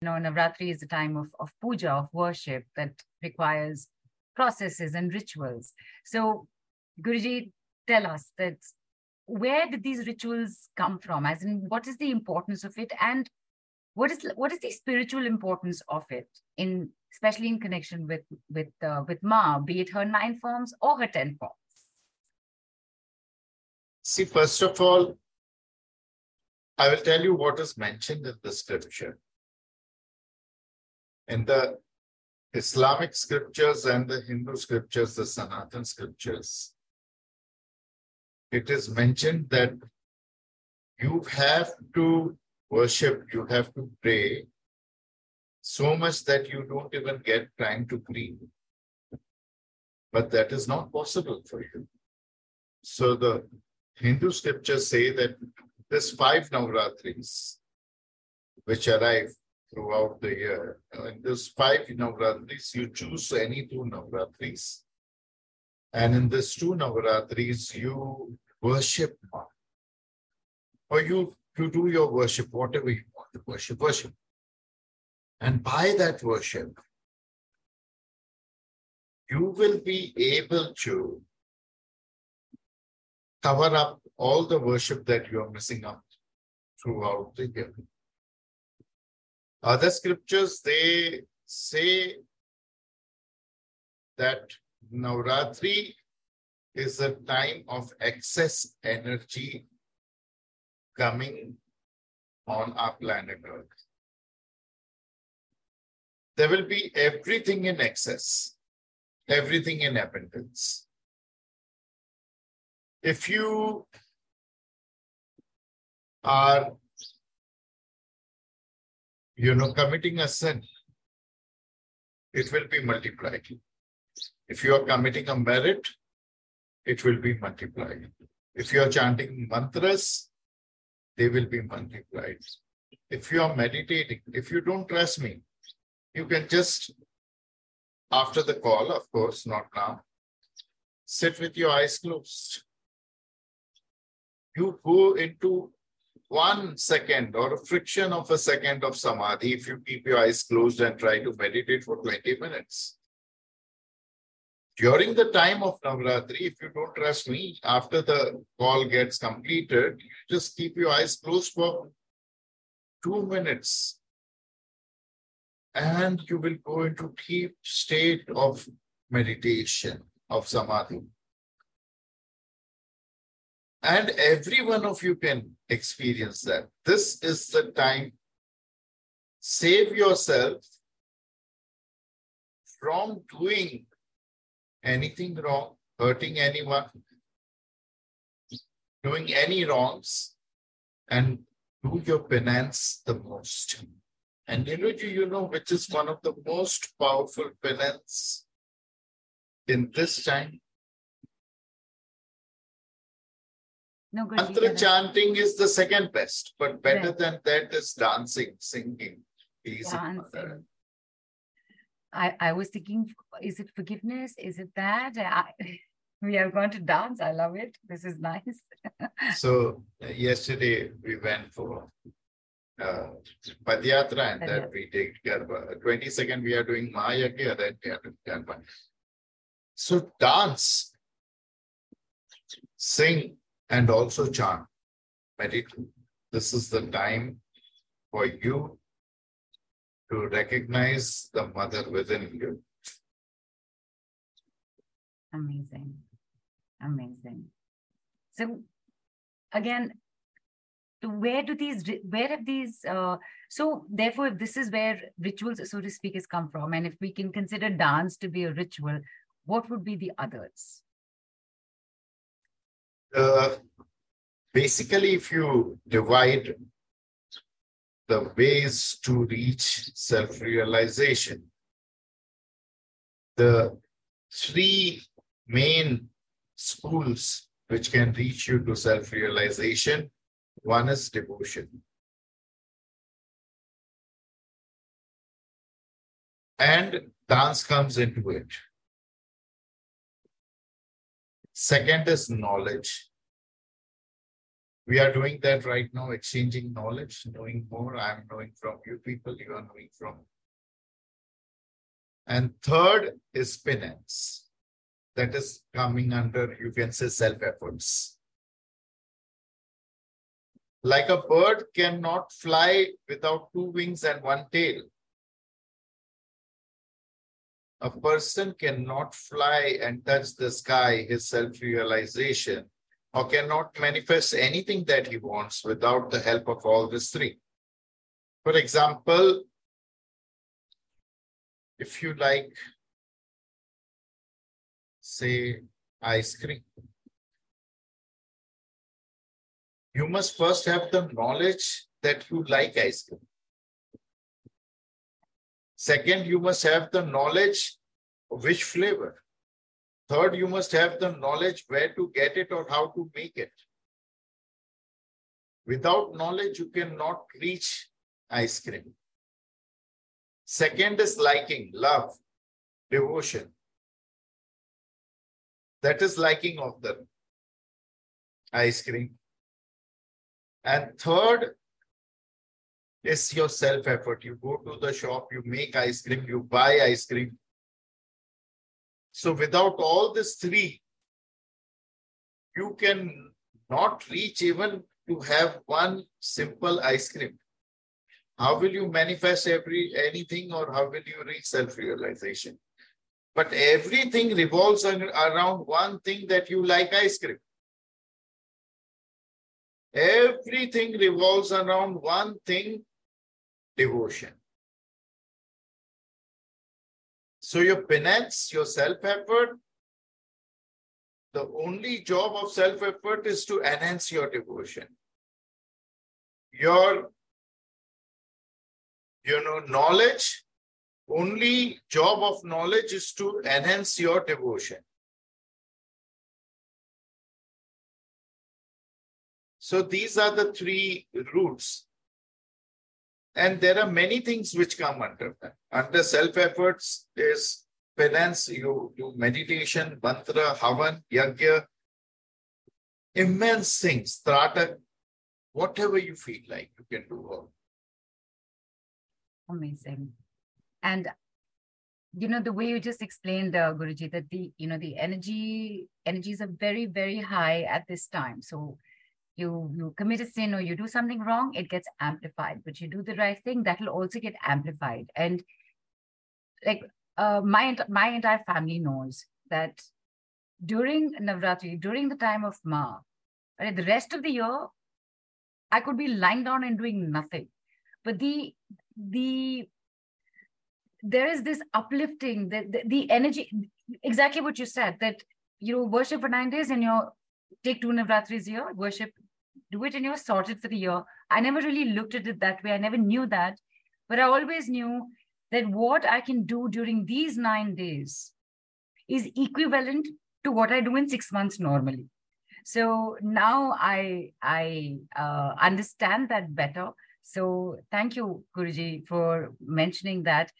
you know, Navratri is a time of, of puja, of worship that requires processes and rituals. So, Guruji, tell us that where did these rituals come from? As in, what is the importance of it, and what is what is the spiritual importance of it in especially in connection with with uh, with Ma, be it her nine forms or her ten forms? See, first of all, I will tell you what is mentioned in the scripture. In the Islamic scriptures and the Hindu scriptures, the Sanatan scriptures, it is mentioned that you have to worship, you have to pray so much that you don't even get time to breathe. But that is not possible for you. So the Hindu scriptures say that this five Navratris, which arrive throughout the year, uh, in this five Navratris, you choose any two Navratris. And in this two Navratris, you worship Or you, you do your worship, whatever you want to worship, worship. And by that worship, you will be able to cover up all the worship that you are missing out throughout the year. Other scriptures, they say that Navratri is a time of excess energy coming on our planet Earth. There will be everything in excess, everything in abundance. If you are, you know, committing a sin, it will be multiplied. If you are committing a merit, it will be multiplied. If you are chanting mantras, they will be multiplied. If you are meditating, if you don't trust me, you can just, after the call, of course, not now, sit with your eyes closed. You go into one second or a friction of a second of samadhi if you keep your eyes closed and try to meditate for 20 minutes. During the time of Navratri, if you don't trust me, after the call gets completed, just keep your eyes closed for two minutes. And you will go into deep state of meditation, of samadhi. And every one of you can experience that. This is the time. Save yourself from doing anything wrong, hurting anyone, doing any wrongs, and do your penance the most. And Niruji, you know, which is one of the most powerful penance in this time? No, Mantra chanting is the second best, but better right. than that is dancing, singing, dancing. I, I was thinking, is it forgiveness? Is it that? I, we are going to dance. I love it. This is nice. so uh, yesterday we went for uh, Padyatra and then we take Garba. 20 second we are doing Mahayagya, then we are doing Garba. So dance, sing, and also chant. Meditate. This is the time for you to recognize the mother within you. Amazing. Amazing. So again, where do these where have these uh, so therefore if this is where rituals so to speak has come from and if we can consider dance to be a ritual what would be the others uh, basically if you divide the ways to reach self realization. The three main schools which can reach you to self realization one is devotion. And dance comes into it. Second is knowledge. We are doing that right now, exchanging knowledge, knowing more. I'm knowing from you people, you are knowing from. And third is penance. That is coming under, you can say, self efforts. Like a bird cannot fly without two wings and one tail. A person cannot fly and touch the sky, his self realization, or cannot manifest anything that he wants without the help of all these three. For example, if you like, say, ice cream, you must first have the knowledge that you like ice cream. Second, you must have the knowledge which flavor. Third, you must have the knowledge where to get it or how to make it. Without knowledge, you cannot reach ice cream. Second is liking, love, devotion. That is liking of the ice cream. And third is your self effort. You go to the shop, you make ice cream, you buy ice cream, so without all these three, you can not reach even to have one simple ice cream. How will you manifest every anything or how will you reach self-realization? But everything revolves around one thing that you like ice cream. Everything revolves around one thing, devotion. So your penance, your self-effort, the only job of self-effort is to enhance your devotion. Your, you know, knowledge, only job of knowledge is to enhance your devotion. So these are the three roots and there are many things which come under that. Under self efforts, there's penance, you do meditation, mantra, havan, yajna, immense things, strata, whatever you feel like, you can do all. Amazing. And you know the way you just explained uh, guruji that the you know the energy energies are very very high at this time so you you commit a sin or you do something wrong it gets amplified. But you do the right thing that will also get amplified. And like uh, my my entire family knows that during navratri during the time of ma right, the rest of the year i could be lying down and doing nothing. But the the there is this uplifting the, the, the energy exactly what you said that you worship for nine days and you take two navratris a year worship do it and you're sorted for the year. I never really looked at it that way. I never knew that. But I always knew that what I can do during these nine days is equivalent to what I do in six months normally. So now I I uh, understand that better. So thank you, Guruji, for mentioning that.